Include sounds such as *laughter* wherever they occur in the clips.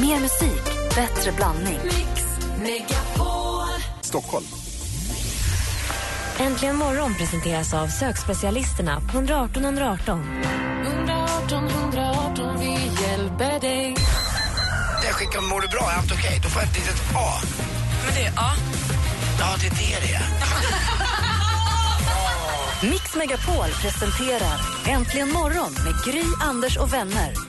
Mer musik, bättre blandning. Stockholm. Äntligen morgon presenteras av sökspecialisterna på 118 118. 118 118, vi hjälper dig. Jag skickar mår du bra, är allt okej? Då får jag ett litet A. Men det är A. Ja, det är det det är. Mix Megapol presenterar Äntligen morgon med Gry, Anders och vänner.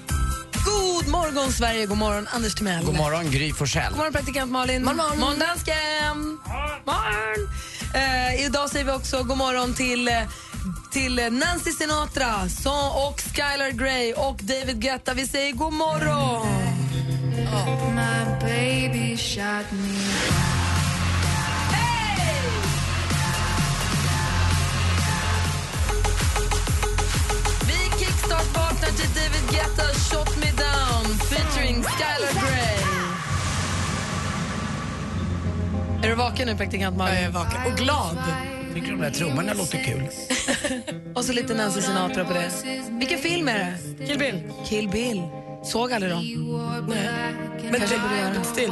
God morgon, Sverige. God morgon, Anders Timell. God morgon, Gry Forssell. God morgon, praktikant Malin. God morgon, morgon dansken. morgon. Eh, idag säger vi också god morgon till, eh, till Nancy Sinatra så, och Skylar Grey och David Guetta. Vi säger god morgon. My Är du vaken nu, praktikant Malin? Jag är vaken och glad. Tycker de där trummorna låter kul. *laughs* Och så lite Nancy Sinatra på det. Vilken film är det? Kill Bill. Kill Bill. Såg aldrig dem. Nej. Men, Kanske det, borde göra. still.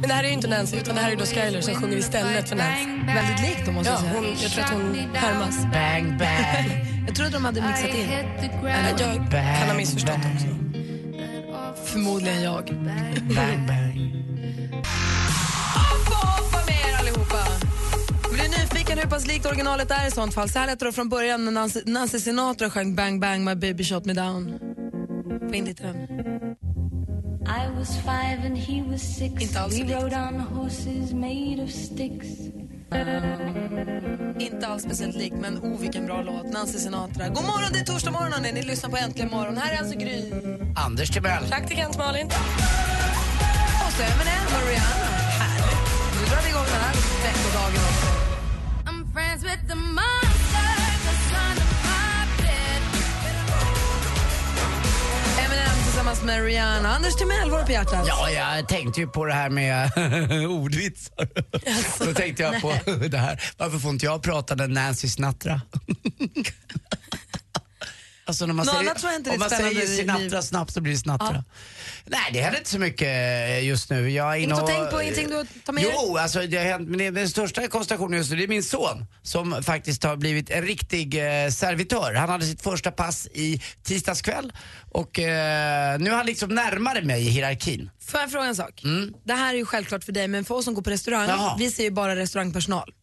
men det här är ju inte Nancy utan det här är då Skyler som sjunger istället för Nancy. Väldigt likt dem måste Ja, jag säga. hon, jag tror att hon härmas. Bang, bang, *laughs* Jag trodde de hade mixat in. Eller jag kan ha missförstått också. Förmodligen jag. bang, bang. Pass likt originalet är i sånt fall? Så här lät det från början när Nancy, Nancy Sinatra sjöng Bang bang my baby shot me down. Få in lite den. I was five and he was six. Inte alls likt. rode on horses made of sticks. Inte alls speciellt likt, men oh vilken bra låt. Nancy Sinatra. God morgon, det är torsdag morgon hörni. Ni lyssnar på Äntligen morgon. Här är alltså Gry. Anders Timell. Praktikant Malin. Och så Eminem och Rihanna. Härligt. Nu drar vi igång den här veckodagen också. Tillsammans med Rihanna. Anders Timell, vad har du på hjärtat? Ja, jag tänkte ju på det här med *laughs* ordvitsar. Då tänkte jag på det här. Varför får inte jag prata när Nancy Sinatra? *laughs* Alltså när man Något säger, annat inte är om man säger livet. snabbt så blir det Sinatra. Nej, det händer inte så mycket just nu. Jag är inne Inget att tänka på, ingenting du tar med dig? Jo, alltså det har hänt, men den största konstellationen just nu det är min son som faktiskt har blivit en riktig eh, servitör. Han hade sitt första pass i tisdags kväll och eh, nu är han liksom närmare mig i hierarkin. Får jag fråga en sak? Det här är ju självklart för dig, men för oss som går på restaurang, Jaha. vi ser ju bara restaurangpersonal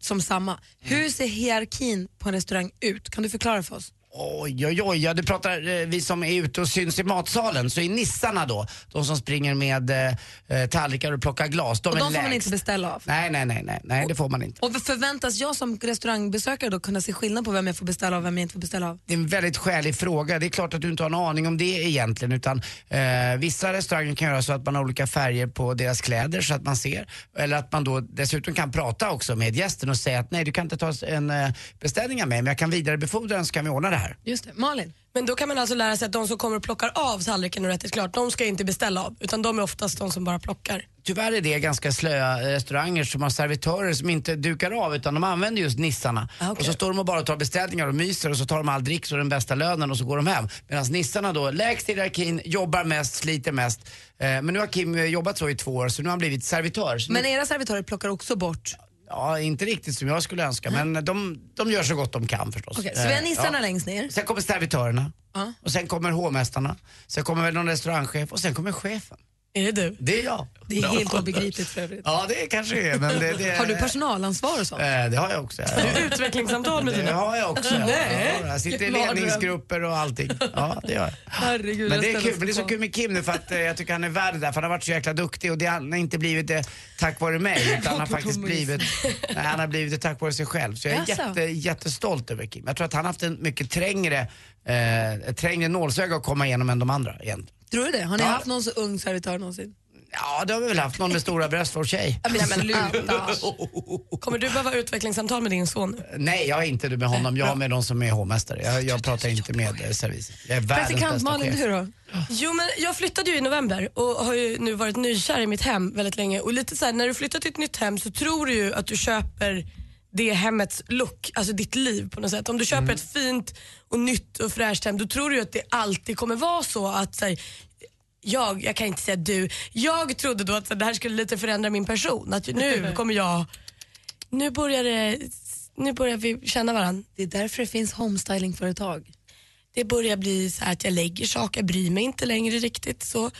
som samma. Hur ser hierarkin på en restaurang ut? Kan du förklara för oss? Oj, oj, oj. Ja, du pratar eh, vi som är ute och syns i matsalen. Så är nissarna då, de som springer med eh, eh, tallrikar och plockar glas, de Och är de får man inte beställa av. Nej, nej, nej, nej, nej, det får man inte. Och förväntas jag som restaurangbesökare då kunna se skillnad på vem jag får beställa av och vem jag inte får beställa av? Det är en väldigt skälig fråga. Det är klart att du inte har en aning om det egentligen utan eh, vissa restauranger kan göra så att man har olika färger på deras kläder så att man ser. Eller att man då dessutom kan prata också med gästen och säga att nej du kan inte ta en eh, beställning av mig men jag kan vidarebefordra den så kan vi ordna det här. Just det. Malin? Men då kan man alltså lära sig att de som kommer och plockar av tallriken och rätt klart, de ska inte beställa av. Utan de är oftast de som bara plockar. Tyvärr är det ganska slöa eh, restauranger som har servitörer som inte dukar av utan de använder just nissarna. Ah, okej. Och så står de och bara tar beställningar och myser och så tar de all dricks och den bästa lönen och så går de hem. Medan nissarna då, lägst i hierarkin, jobbar mest, sliter mest. Eh, men nu har Kim eh, jobbat så i två år så nu har han blivit servitör. Så Men nu, era servitörer plockar också bort. Ja, inte riktigt som jag skulle önska men de, de gör så gott de kan förstås. Vi har Eh, ja. längst ner. Sen kommer servitörerna. Ja. Och sen kommer hovmästarna. Sen kommer väl någon restaurangchef och sen kommer chefen. Är det du? Det är jag. Det är helt obegripligt för övrigt. Ja, det kanske är. Men det, det, *laughs* Har du personalansvar och sånt? Eh, det har jag också. Har du utvecklingssamtal med Det dina? har jag också. Nej. Ja, jag sitter i ledningsgrupper och allting. Ja, det gör jag. Herregud, Men det är kul, men det är så kul med Kim nu för att eh, jag tycker han är värd det där för han har varit så jäkla duktig och det har inte blivit det tack vare mig *laughs* utan han har faktiskt blivit, nej, han har blivit det tack vare sig själv. Så jag är Jaså? jätte, jättestolt över Kim. Jag tror att han har haft en mycket trängre, eh, trängre nålsöga att komma igenom än de andra egentligen. Tror du det? Har ni Ja. haft någon så ung servitör någonsin? Ja, det har vi väl haft. Någon med stora bröst, vår tjej. Ja, men sluta. *laughs* Kommer du behöva utvecklingssamtal med din son? Nej, jag är inte det med honom. Jag har med de som är hovmästare. Jag, jag pratar inte med eh, servisen. Jag är världens Praktikant bästa Malin, chef. du då? Jo men jag flyttade ju i november och har ju nu varit nykär i mitt hem väldigt länge och lite så här, när du flyttar till ett nytt hem så tror du ju att du köper det hemmets look, alltså ditt liv på något sätt. Om du köper ett fint och nytt och fräscht hem då tror du att det alltid kommer vara så att så här, jag, jag kan inte säga du, jag trodde då att så, det här skulle lite förändra min person. Att nu *laughs* kommer jag, nu börjar det, nu börjar vi känna varandra. Det är därför det finns homestylingföretag. Det börjar bli så här att jag lägger saker, jag bryr mig inte längre riktigt så.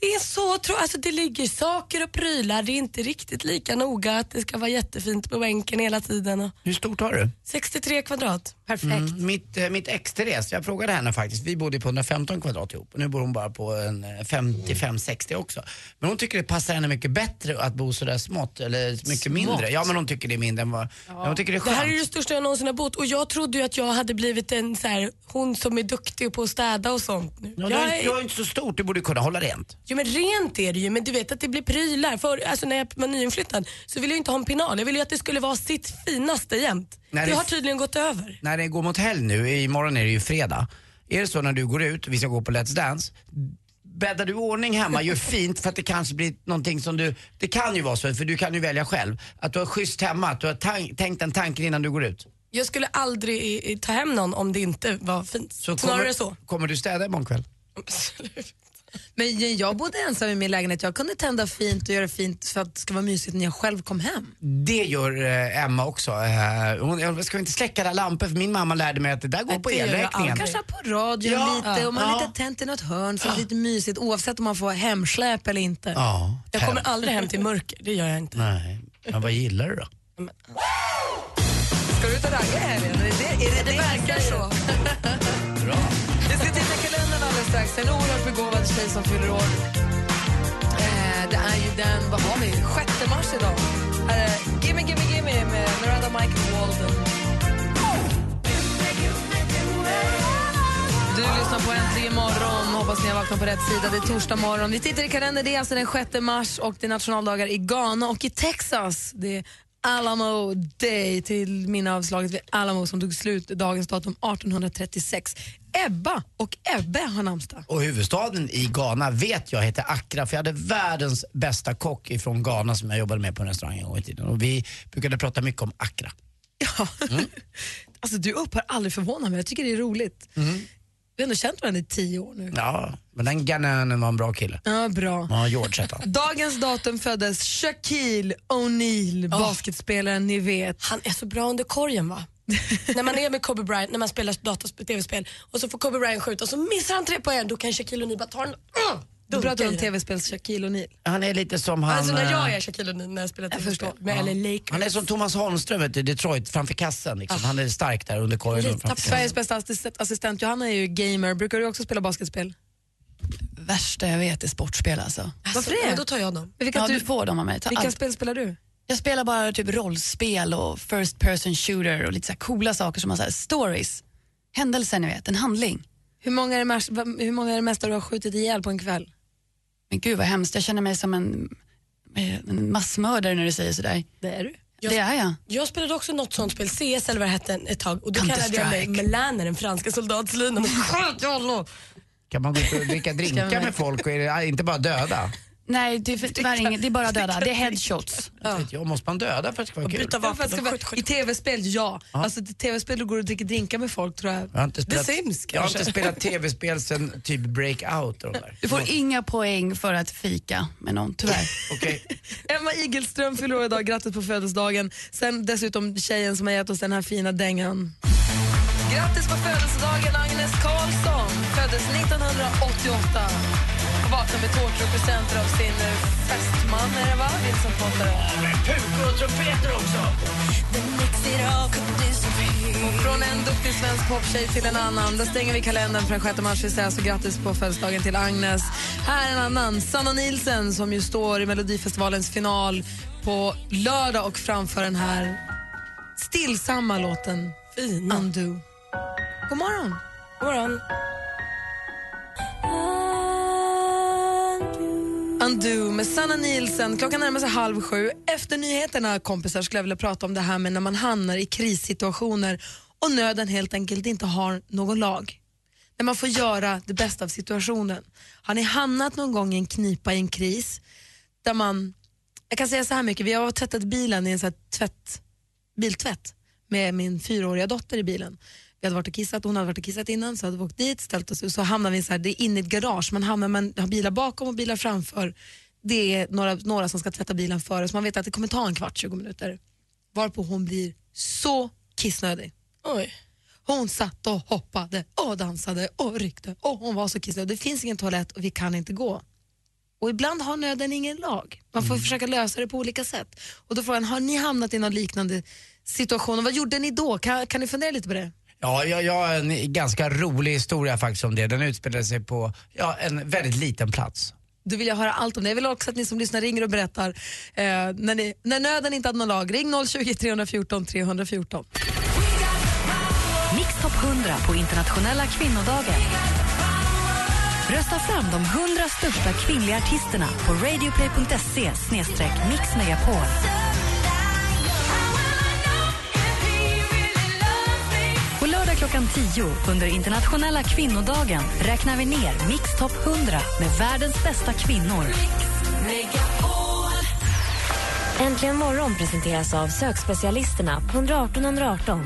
Det är så tro, alltså det ligger saker och prylar, det är inte riktigt lika noga att det ska vara jättefint på bänken hela tiden. Och Hur stort har du? 63 kvadrat. Perfekt. Mm, mitt, eh, mitt Therese, jag frågade henne faktiskt, vi bodde på 115 kvadrat ihop och nu bor hon bara på en eh, 55-60 också. Men hon tycker det passar henne mycket bättre att bo sådär smått, eller mycket mindre. Ja men hon tycker det är mindre än vad, ja. hon tycker det är Det skönt. här är det största jag någonsin har bott och jag trodde ju att jag hade blivit en så här, hon som är duktig på att städa och sånt nu. Ja, jag är, är, inte så stort, du borde kunna hålla rent. Jo men rent är det ju, men du vet att det blir prylar. För, alltså, när jag var nyinflyttad så ville jag inte ha en pinal, jag ville ju att det skulle vara sitt finaste jämt. Nej, det det- har tydligen gått över. När det går mot helg nu, imorgon är det ju fredag. Är det så när du går ut, vi ska gå på Let's Dance, bäddar du ordning hemma, gör fint för att det kanske blir någonting som du, det kan ju vara så, för du kan ju välja själv, att du har schysst hemma, att du har tänkt en tanke innan du går ut. Jag skulle aldrig i, i, ta hem någon om det inte var fint. Så Snarare kommer, så. kommer du städa imorgon kväll? Absolut. Men jag- bodde ensam i min lägenhet, jag kunde tända fint och göra fint för att det ska vara mysigt när jag själv kom hem. Det gör eh, Emma också. Eh, hon, jag ska inte släcka alla lampor för min mamma lärde mig att det där går på det elräkningen. Kanske på radion Ja, lite och man ja. lite tänt i något hörn så det är lite mysigt oavsett om man får hemsläp eller inte. Ja, Jag kommer aldrig hem till mörker, det gör jag inte. Nej, men vad gillar du då? Ska du ut och ragga i helgen? Är det är det, det verkar så kalendern. En oerhört begåvad tjej som fyller år. Eh, det är ju den, vad har vi, 6 mars idag. Här är Gimme Gimme Gimme med Miranda Michael Walden. Du lyssnar på Äntligen morgon. Hoppas ni har vaknat på rätt sida. Det är torsdag morgon. Vi tittar i kalendern. Det är alltså den 6 mars och det är nationaldagar i Ghana och i Texas. Det är Alamo Day till minne av slaget vid Alamo som tog slut dagens datum 1836. Ebba och Ebbe har namnsdag. Och huvudstaden i Ghana vet jag heter Accra för jag hade världens bästa kock ifrån Ghana som jag jobbade med på en restaurang en gång i tiden. Och vi brukade prata mycket om Accra. Ja. *laughs* alltså, du upphör aldrig förvåna mig. Jag tycker det är roligt. Vi har ändå känt varandra i tio år nu. Ja, men den ghanänen var en bra kille. Ja, bra. Ja, George hette han. Dagens datum föddes Shaquille O'Neal, basketspelaren ni vet. Han är så bra under korgen va? *laughs* när man är med Kobe Bryant, när man spelar datorspel, tv-spel och så får Kobe Bryant skjuta och så missar han tre poäng, då kan Shaquille O'Neal bara ta den uh, Du dunka pratar i om tv-spels Shaquille O'Neal. Han är lite som han... Alltså när eh, jag är Shaquille O'Neal när jag spelar tv-spel med LA Lakers. Han är som Thomas Holmström vet du, i Detroit framför kassen. Liksom. Han är stark där under korgen. Sveriges bästa assistent, assistent Johanna är ju gamer. Brukar du också spela basketspel? Värsta jag vet är sportspel alltså. Varför Ja, det? då tar jag dem. Vilka, Ja, du, du får dem av mig. Ta vilka allt. spel spelar du? Jag spelar bara typ rollspel och first person shooter och lite så här coola saker som har så här stories. Händelser ni vet, en handling. Hur många, är det mest, hur många är det mesta du har skjutit ihjäl på en kväll? Men gud vad hemskt, jag känner mig som en, eh, en massmördare när du säger sådär. Det är du. Jag- Det är jag. Jag spelade också något sånt spel, CS eller vad det hette ett tag och då kallade jag mig. Melaner, den franska soldatslinan. Sköt. Kan man gå ut och dricka drinkar med folk och är det inte bara döda? Nej, det är tyvärr inget, det är bara döda. Det är headshots. Ja. Jag måste man döda för att det ska vara kul? Byta Ja, vapen. ska vara, I tv-spel, ja. Alltså, i tv-spel du går och dricker drinkar med folk tror jag. Jag har inte spelat, Sims, jag har kanske. inte spelat tv-spel sen typ Breakout. Du får inga poäng för att fika med någon, tyvärr. Okej. *laughs* Emma Igelström fyller idag, grattis på födelsedagen. Sen dessutom tjejen som har gett oss den här fina dängan. Grattis på födelsedagen Agnes Karlsson, föddes 1988. Och vaknade med tårtor och presenter av sin eh, fästman, är det va? Vincent Pottare. Pukor och trumpeter också! Och från en duktig svensk poptjej till en annan. Där stänger vi kalendern för den 6 mars. Vi säger så grattis på födelsedagen till Agnes. Här är en annan, Sanna Nielsen som ju står i Melodifestivalens final på lördag och framför den här stillsamma låten Fina. Undo. God morgon. God morgon. Undo med Sanna Nielsen. Klockan närmar sig halv sju. Efter nyheterna kompisar skulle jag vilja prata om det här med när man hamnar i krissituationer och nöden helt enkelt inte har någon lag. När man får göra det bästa av situationen. Har ni hamnat någon gång i en knipa i en kris där man, jag kan säga så här mycket, vi har tvättat bilen i en så här tvätt, biltvätt med min fyraåriga dotter i bilen. Vi hade varit och kissat, hon hade varit och kissat innan, så hade vi åkt dit, ställt oss så hamnar vi så här, det är inne i ett garage, man hamnar, man har bilar bakom och bilar framför. Det är några, några som ska tvätta bilen före, så man vet att det kommer ta en kvart, 20 minuter. Varpå hon blir så kissnödig. Oj. Hon satt och hoppade och dansade och ryckte och hon var så kissnödig. Det finns ingen toalett och vi kan inte gå. Och ibland har nöden ingen lag. Man får försöka lösa det på olika sätt. Och då frågan, har ni hamnat i någon liknande situation och vad gjorde ni då? Kan, kan ni fundera lite på det? Ja, jag, jag har en ganska rolig historia faktiskt om det. Den utspelade sig på ja, en väldigt liten plats. Då vill jag höra allt om det. Jag vill också att ni som lyssnar ringer och berättar eh, när, ni, när nöden inte hade någon lag. Ring 020 314 314. Mix Top 100 på internationella kvinnodagen. Rösta fram de 100 största kvinnliga artisterna på radioplay.se mixmegapol. Klockan 10 under internationella kvinnodagen räknar vi ner Mix Top 100 med världens bästa kvinnor. Äntligen morgon presenteras av sökspecialisterna på 118 118.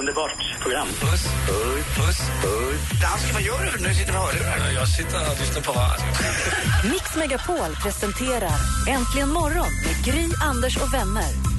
Underbart program. Puss, puss, puss, puss. Dansk, vad gör du? Nu sitter du och hörlurar. Jag sitter och lyssnar på radio. Mix Megapol presenterar Äntligen morgon med Gry, Anders och vänner.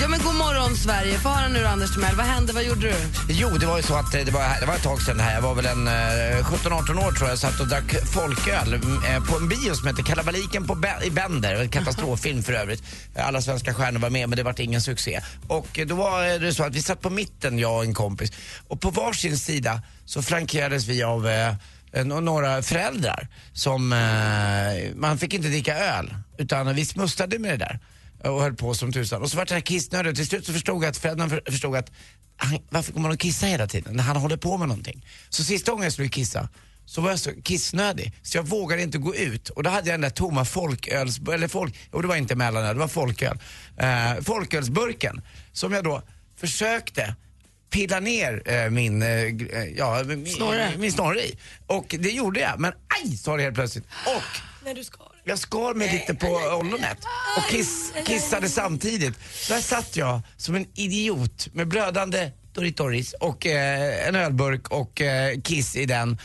Ja, men god morgon, Sverige. Få höra nu då, Anders Timell. Vad hände? Vad gjorde du? Jo, det var ju så att eh, det var, det var ett tag sedan det här. Jag var väl en eh, 17-18 år tror jag. Jag satt och drack folköl mm, eh, på en bio som heter Kalabaliken på Be- i Bender. En katastroffilm för övrigt. Alla svenska stjärnor var med men det var ingen succé. Och eh, då var eh, det så att vi satt på mitten, jag och en kompis. Och på varsin sida så flankerades vi av eh, eh några föräldrar som, eh, man fick inte dricka öl utan vi smusslade med det där och höll på som tusan. Och så var det här kissnödig och till slut så förstod jag att föräldrarna för- förstod att han, varför kommer han att kissa hela tiden när han håller på med någonting. Så sista gången jag skulle kissa så var jag så kissnödig så jag vågade inte gå ut och då hade jag den där tomma folköls, eller folk, och det var inte mellanöl, det var folköl. Eh, folkölsburken som jag då försökte pilla ner eh, min, eh, eh, ja, min, Snorre. min snorre i. Och det gjorde jag, men aj sa det helt plötsligt. Och När du skar. Jag skar mig lite på ollonet och kiss, kissade samtidigt. Där satt jag som en idiot med blödande Doritos och eh, en ölburk och eh, kiss i den.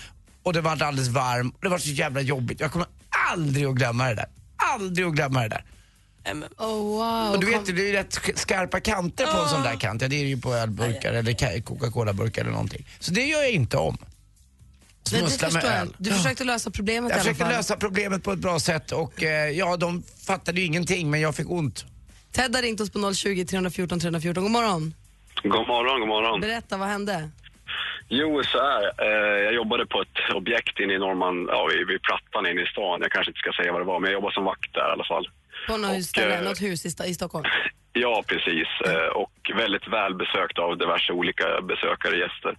Och det var alldeles varm och det var så jävla jobbigt. Jag kommer aldrig att glömma det där. Aldrig att glömma det där. Oh, wow. Och du vet, det är ju rätt sk- skarpa kanter på en sån där kant. Ja, det är det ju på ölburkar eller ka- Coca-Cola-burkar eller någonting. Så det gör jag inte om. Smussla med öl. Du försökte lösa problemet Jag i alla försökte fall. lösa problemet på ett bra sätt och eh, ja, de fattade ju ingenting men jag fick ont. Ted har ringt oss på 020 314 314. God morgon. God morgon, god morgon. Berätta, vad hände? Jo, så här. Eh, jag jobbade på ett objekt inne i Norrman, ja, vid, vid Plattan inne i stan. Jag kanske inte ska säga vad det var, men jag jobbade som vakt där i alla fall. På något, Och, ställe, eh, något hus i, Sta- i Stockholm? *laughs* Ja, precis. Eh, och väldigt välbesökt av diverse olika besökare och gäster.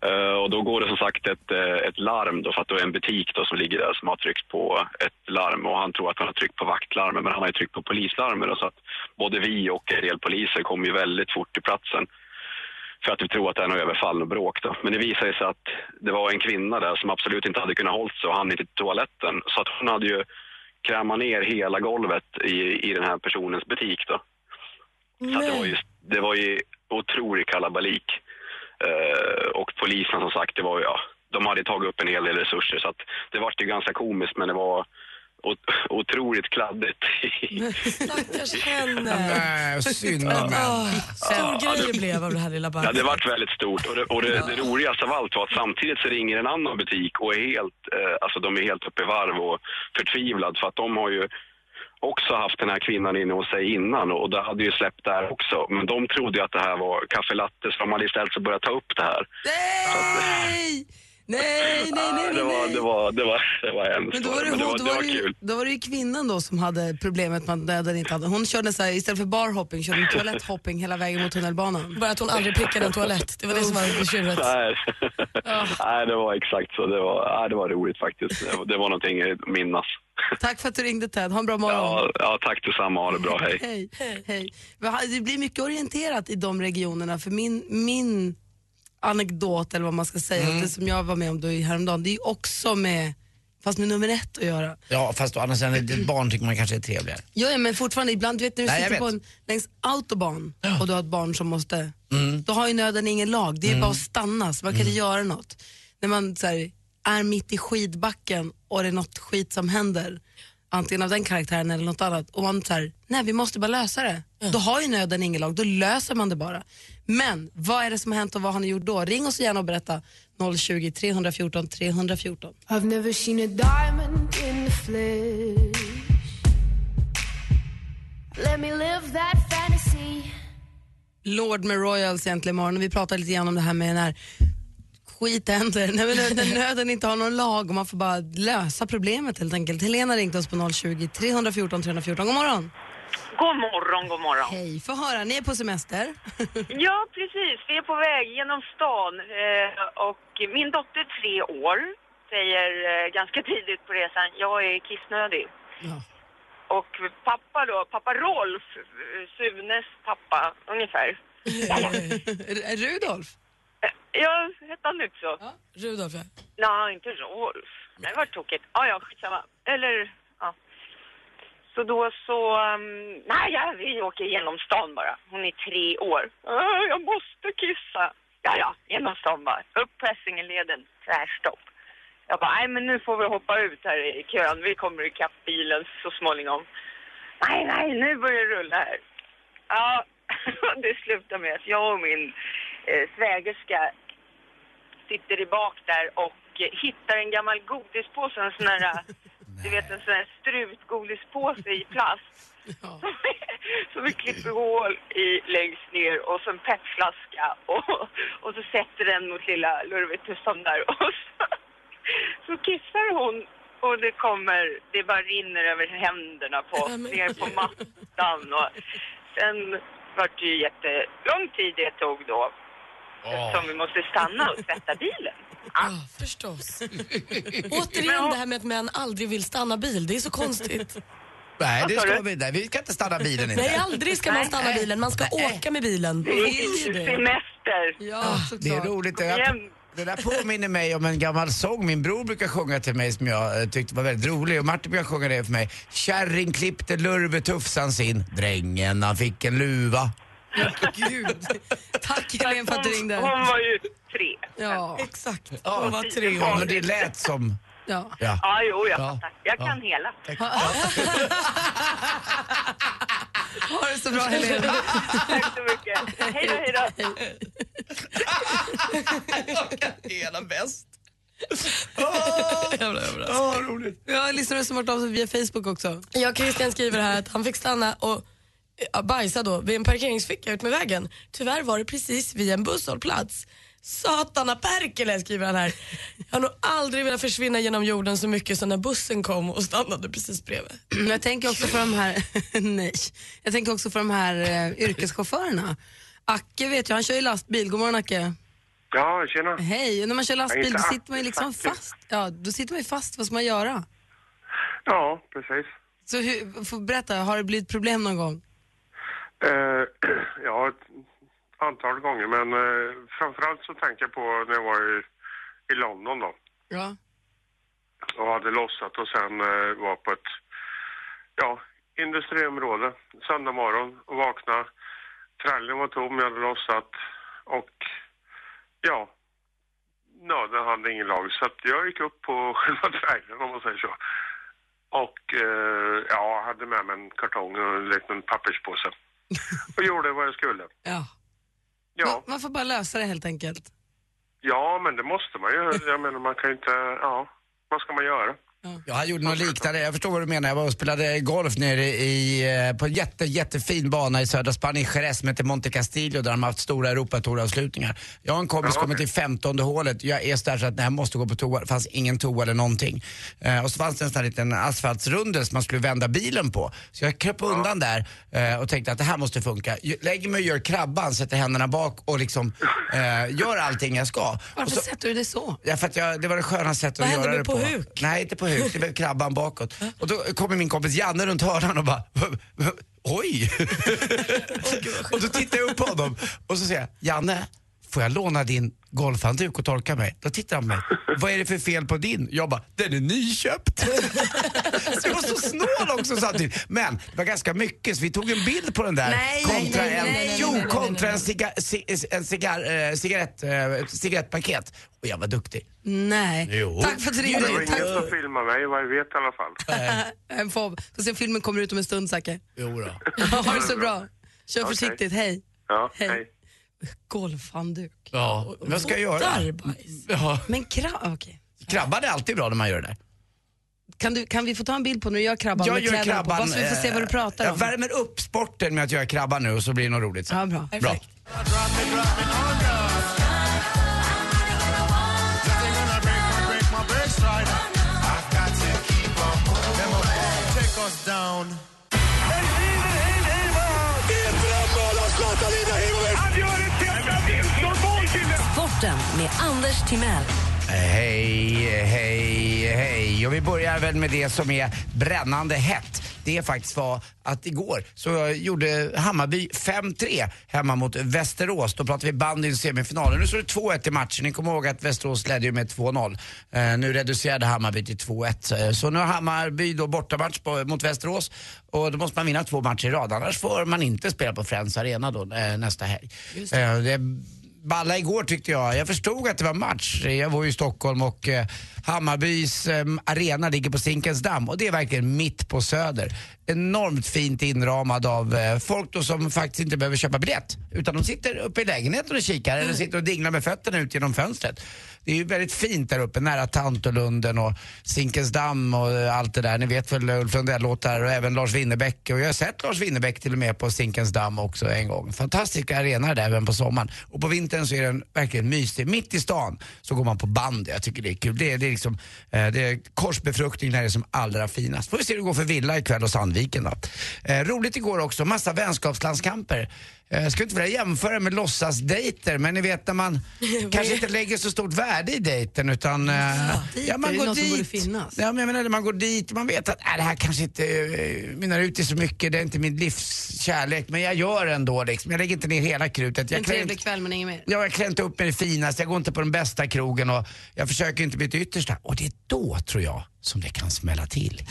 Eh, och då går det som sagt ett, eh, ett larm då, för att det är en butik då som ligger där som har tryckt på ett larm och han tror att han har tryckt på vaktlarmet men han har ju tryckt på polislarmet då, så att både vi och en del poliser kom ju väldigt fort till platsen för att vi tror att det är något överfall och bråk då. Men det visade sig att det var en kvinna där som absolut inte hade kunnat hålla sig och han inte till toaletten så att hon hade ju krämat ner hela golvet i, i den här personens butik då. Så det, var ju, det var ju otrolig kalabalik. Eh, och polisen som sagt, det var ja, de hade tagit upp en hel del resurser så att det var ju ganska komiskt men det var ot- otroligt kladdigt. Stackars *laughs* henne. Nej, synd om henne. Stor grej det blev av det här lilla Ja, barnet. det vart väldigt stort och, det, och det, det roligaste av allt var att samtidigt så ringer en annan butik och är helt, eh, alltså de är helt uppe i varv och förtvivlad för att de har ju också haft den här kvinnan inne hos sig innan och det hade ju släppt där också. Men de trodde ju att det här var kaffe latte så de hade istället så börjat ta upp det här. Nej! Nej, nej, nej, nej, det, var, nej. det, var, det, var, det var hemskt. Men då var det, Men det hon, var, då, var det, ju, kul. då var det ju kvinnan då som hade problemet med att döden inte hade. Hon körde så här, istället för barhopping körde hon toaletthopping hela vägen mot tunnelbanan. Bara att hon aldrig prickade en toalett. Det var det som var bekymret. Nej. nej, det var exakt så. Det var, nej, det var roligt faktiskt. Det var, någonting att minnas. Tack för att du ringde Ted, ha en bra morgon. Ja, ja, tack detsamma. Ha det bra. Hej. Hej. Hej. Det blir mycket orienterat i de regionerna för min, min anekdot eller vad man ska säga, det som jag var med om då i häromdagen, det är ju också med fast med nummer ett att göra. Ja, fast å andra sidan, ett barn tycker man kanske är trevligare. Jo, ja, men fortfarande ibland, du vet när du Nej, sitter på en, längs autobahn och du har ett barn som måste, då har ju nöden ingen lag. Det är ju bara att stanna, så man kan inte göra något. När man så här, är mitt i skidbacken och det är något skit som händer, antingen av den karaktären eller något annat, och man här, nej vi måste bara lösa det. Då har ju nöden ingen lag, då löser man det bara. Men vad är det som har hänt och vad har ni gjort då? Ring oss gärna och berätta 020 314 314. I've never seen a diamond in the flesh. Let me live that fantasy. Lord med Royals egentligen imorgon och vi pratade lite grann om det här med när skit händer, när, när, när nöden inte har någon lag och man får bara lösa problemet helt enkelt. Helena ringt oss på 020 314 314. God morgon! God morgon, god morgon. Hej, få höra, ni är på semester. *laughs* Ja, precis. Vi är på väg genom stan eh, och min dotter, tre år, säger eh, ganska tidigt på resan, jag är kissnödig. Och pappa då, pappa Rolf, eh, Sunes pappa, ungefär. *laughs* Rudolf? Ja, hette han inte så? Rudolf, ja. Nej, inte Rolf. Det var tokigt. Ja, ja, skitsamma. Eller, ja. Så då så, um, nej, ja, vi åker genom stan bara. Hon är tre år. "Ah, jag måste kissa. Ja, ja, genom stan bara. Upp på Essingeleden, tvärstopp. Jag bara, nej men nu får vi hoppa ut här i kön. Vi kommer ikapp bilen så småningom. Nej, nej, nu börjar det rulla här. Ja, *laughs* det slutar med att jag och min eh, svägerska sitter i bak där och eh, hittar en gammal godispåse, en sån här, eh, *laughs* du vet en sån här strutgodispåse i plast. *laughs* Som vi klipper hål i längst ner och så en petflaska och, *laughs* och så sätter den mot lilla lurvetussan där och så, så kissar hon och det kommer, det bara rinner över händerna på oss, ner på mattan och sen var det ju jättelång tid det tog då. Som vi måste stanna och tvätta bilen. Ja, förstås. *laughs* Återigen det här med att män aldrig vill stanna bil, det är så konstigt. Nej, det ska vi inte. Vi ska inte stanna bilen inte. Nej, aldrig ska man stanna bilen, man ska åka med bilen. Det är semester. Ja, Det är roligt. Det, där, påminner mig om en gammal sång min bror brukar sjunga till mig som jag eh, tyckte var väldigt rolig. Och Martin brukar sjunga det för mig. Kärring klippte lurvetufsan sin, drängen han fick en luva. Gud. Tack Helene för att du ringde. Hon var ju tre. Ja, Exakt. Ja, Hon var tre Ja, år. men det lät som... ja. Ja. Ja, jo, jag Ja. fattar. Jag Ja. kan hela. Ha det så bra Helene. *laughs* Tack så mycket. Hej då, hej då. Hela bäst. Jävla överraskning. Åh, vad roligt. Vi har lyssnare som har av sig via Facebook också. Ja, Christian skriver här att han fick stanna och ja, bajsa då vid en parkeringsficka ut med vägen. Tyvärr var det precis vid en busshållplats. Satana Perkele skriver han här. Jag har nog aldrig velat försvinna genom jorden så mycket som när bussen kom och stannade precis bredvid. Jag tänker också för de här, *laughs* nej. Jag tänker också för de här eh, yrkeschaufförerna. Acke vet jag, han kör ju lastbil. God morgon Acke. Ja, tjena. Hej, och när man kör lastbil då sitter man ju liksom fast. Ja, då sitter man ju fast. Vad ska man göra? Ja, precis. Så hur, berätta, har det blivit problem någon gång? Eh, *clears throat* ja, ett antal gånger, men eh, framförallt så tänker jag på när jag var i, i London då Ja. och hade lossat och sen eh, var på ett ja, industriområde söndag morgon och vakna. Trallen var tom, jag hade lossat och ja, nöden hade ingen lag så att jag gick upp på *laughs* själva trailen om man säger så. Och eh, ja, hade med mig en kartong och en liten papperspåse. Och gjorde vad jag skulle. ja. Ja, Man, man får bara lösa det helt enkelt. ja men det måste man ju. Jag menar man kan ju inte, ja, vad ska man göra? Ja, han gjorde något liknande. Jag förstår vad du menar. Jag var och spelade golf nere i, eh, på en jätte, jättefin bana i södra Spanien, Jerez, som heter Monte Castillo, där de har haft stora Europatouravslutningar. Jag och en kompis Ja, kommer till femtonde hålet. Jag är så där så att jag måste gå på toa. Det fanns ingen toa eller någonting. Eh, och så fanns det en sån här liten asfaltsrundel som man skulle vända bilen på. Så jag kröp undan där eh, och tänkte att det här måste funka. Lägger mig och gör krabban, sätter händerna bak och liksom eh, gör allting jag ska. Varför så, sätter du det så? Ja, för att jag, det var det skönaste sättet Vad att hände göra med det på på. huk? Nej, inte på var *laughs* krabban bakåt. Och då kommer min kompis Janne runt hörnan och bara Oj! *laughs* *laughs* och då tittar jag upp på honom och så säger jag Janne, får jag låna din golfhandduk och torka mig? Då tittar han på mig, vad är det för fel på din? Jag bara, den är nyköpt. *laughs* så jag var så snål också samtidigt. Men det var ganska mycket så vi tog en bild på den där Nej, kontra nej, nej, en, jo, kontra en, ciga, eh, cigarett, eh, ett cigarettpaket. Och jag var duktig. Nej. Jo. Tack för att du Det ringde. var Tack. ingen som filmade mig, vad jag vet i alla fall. *laughs* En får, får se om filmen kommer ut om en stund, Zacke. Jo då. *laughs* Ha det så bra. Kör Okej. försiktigt, hej. Ja, Hej. hej. Golfhandduk. Ja, vad ska jag göra? Darbajs. Ja. Men krabba, okej. Krabban är alltid bra när man gör det där. Kan, du, kan vi få ta en bild på när du gör krabban Jag med gör kläderna krabban. på? Bara så vi får se vad du eh, pratar Jag om. värmer upp sporten med att göra krabban nu och så blir det något roligt sen. Ja, bra. Bra. Sporten med Anders Timell. Hej, hej, hej. Och vi börjar väl med det som är brännande hett. Det faktiskt var att igår så gjorde Hammarby 5-3 hemma mot Västerås. Då pratar vi bandyns semifinalen. Nu står det 2-1 i matchen. Ni kommer ihåg att Västerås ledde ju med 2-0. Eh, nu reducerade Hammarby till 2-1. Eh, Så nu har Hammarby då bortamatch på, mot Västerås och då måste man vinna två matcher i rad. Annars får man inte spela på Friends Arena då eh, nästa helg. Eh, det balla igår tyckte jag. Jag förstod att det var match. Jag var ju i Stockholm och eh, Hammarbys eh, arena ligger på Zinkens damm och det är verkligen mitt på Söder. Enormt fint inramad av eh, folk då som faktiskt inte behöver köpa biljett. Utan de sitter uppe i lägenheten och kikar eller sitter och dinglar med fötterna ut genom fönstret. Det är ju väldigt fint där uppe, nära Tantolunden och Zinkensdamm och eh, allt det där. Ni vet väl eh, Ulf Lundell-låtar och även Lars Winnerbäck. Och jag har sett Lars Winnerbäck till och med på Zinkensdamm också en gång. Fantastisk arena där även på sommaren. Och på vintern så är den verkligen mysig. Mitt i stan så går man på bandy. Jag tycker det är kul. Det är, det är, liksom, eh, det är korsbefruktning när det är som allra finast. Får vi se hur det går för Villa ikväll och Sandviken då. Eh, roligt igår också, massa vänskapslandskamper. Eh, Jag skulle inte vilja jämföra med låtsasdejter men ni vet när man *laughs* kanske inte lägger så stort värde i dejten utan... eh, det är något som borde finnas. Ja, men jag menar, när man går dit man vet att äh, det här kanske inte äh, mynnar ut i så mycket, det är inte min livskärlek men jag gör ändå liksom. Jag lägger inte ner hela krutet. Jag En trevlig inte- kväll men inget mer. Ja, jag klär inte upp mig det finaste, jag går inte på den bästa krogen och jag försöker inte bli det yttersta. Och det är då, tror jag, som det kan smälla till.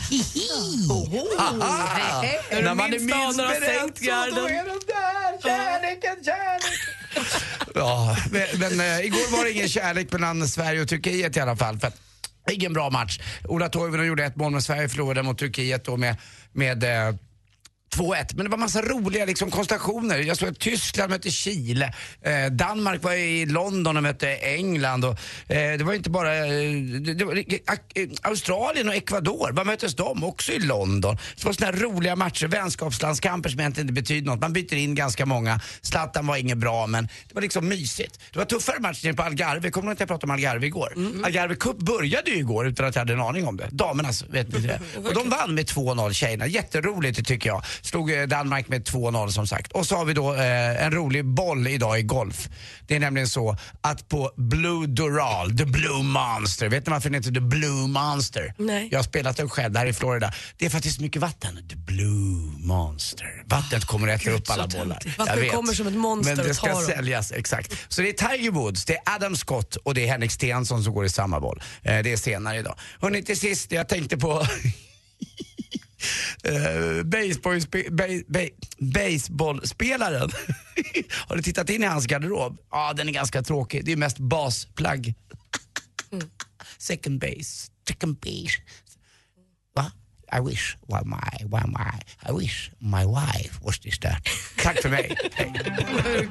När man är Minst beredd så då är de där, kärleken, kärleken. ja, men, men äh, igår var det ingen kärlek mellan Sverige och Turkiet i alla fall. För ingen bra match. Ola Toivonen gjorde ett mål men Sverige förlorade mot Turkiet då med, med eh, 2-1. Men det var massa roliga liksom, konstellationer. Jag såg att Tyskland mötte Chile. Eh, Danmark var i London och mötte England. Och, eh, det var inte bara... Eh, det, det var, eh, Australien och Ecuador, vad möttes de? Också i London. Så det var såna här roliga matcher, vänskapslandskamper som egentligen inte betyder något. Man byter in ganska många. Zlatan var inget bra men det var liksom mysigt. Det var tuffare matcher nere på Algarve. Kommer du ihåg att jag pratade om Algarve igår? Algarve Cup började ju igår utan att jag hade en aning om det. Damernas, vet ni det? *laughs* Och de vann med 2-0 tjejerna. Jätteroligt tycker jag. Slog eh, Danmark med 2-0 som sagt. Och så har vi då eh, en rolig boll idag i golf. Det är nämligen så att på Blue Doral, The Blue Monster, vet ni varför den heter The Blue Monster? Nej. Jag har spelat den själv, där i Florida. Det är för att det är så mycket vatten. The Blue Monster. Vattnet kommer och äter upp alla bollar. Vattnet kommer som ett monster Men det ska dem. säljas, exakt. Så det är Tiger Woods, det är Adam Scott och det är Henrik Stenson som går i samma boll. Eh, det är senare idag. Hörrni, till sist, jag tänkte på *laughs* Uh, baseballspe- ba- ba- baseballspelaren. *laughs* Har du tittat in i hans garderob? Ja, den är ganska tråkig. Det är mest basplagg. Second base, second base. I wish, well my, well my, I wish my wife was this that. *laughs* Tack för mig.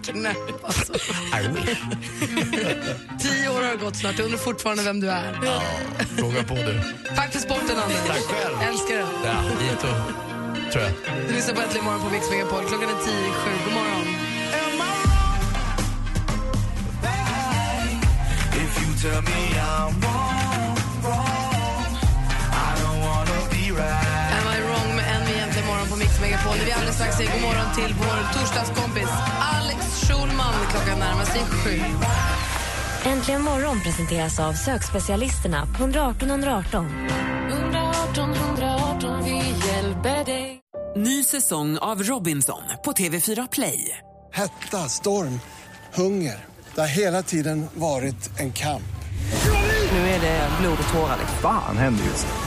Knäpp, alltså. I wish. *laughs* Tio år har gått snart, jag undrar fortfarande vem du är. Ja, fråga på du. Tack för sporten Anders. Tack själv. Älskar den. Ja, dito, tror jag. Du lyssnar på Äntligen morgon på Mix Megapol. Klockan är tio i sju. God morgon. Där vi alldeles strax säger god morgon till vår torsdagskompis Alex Schulman. Klockan närmar sig sju. Äntligen morgon presenteras av sökspecialisterna på 118 118. 118 118, vi hjälper dig. Ny säsong av Robinson på TV4 Play. Hetta, storm, hunger. Det har hela tiden varit en kamp. Nu är det blod och tårar. Fan händer just nu.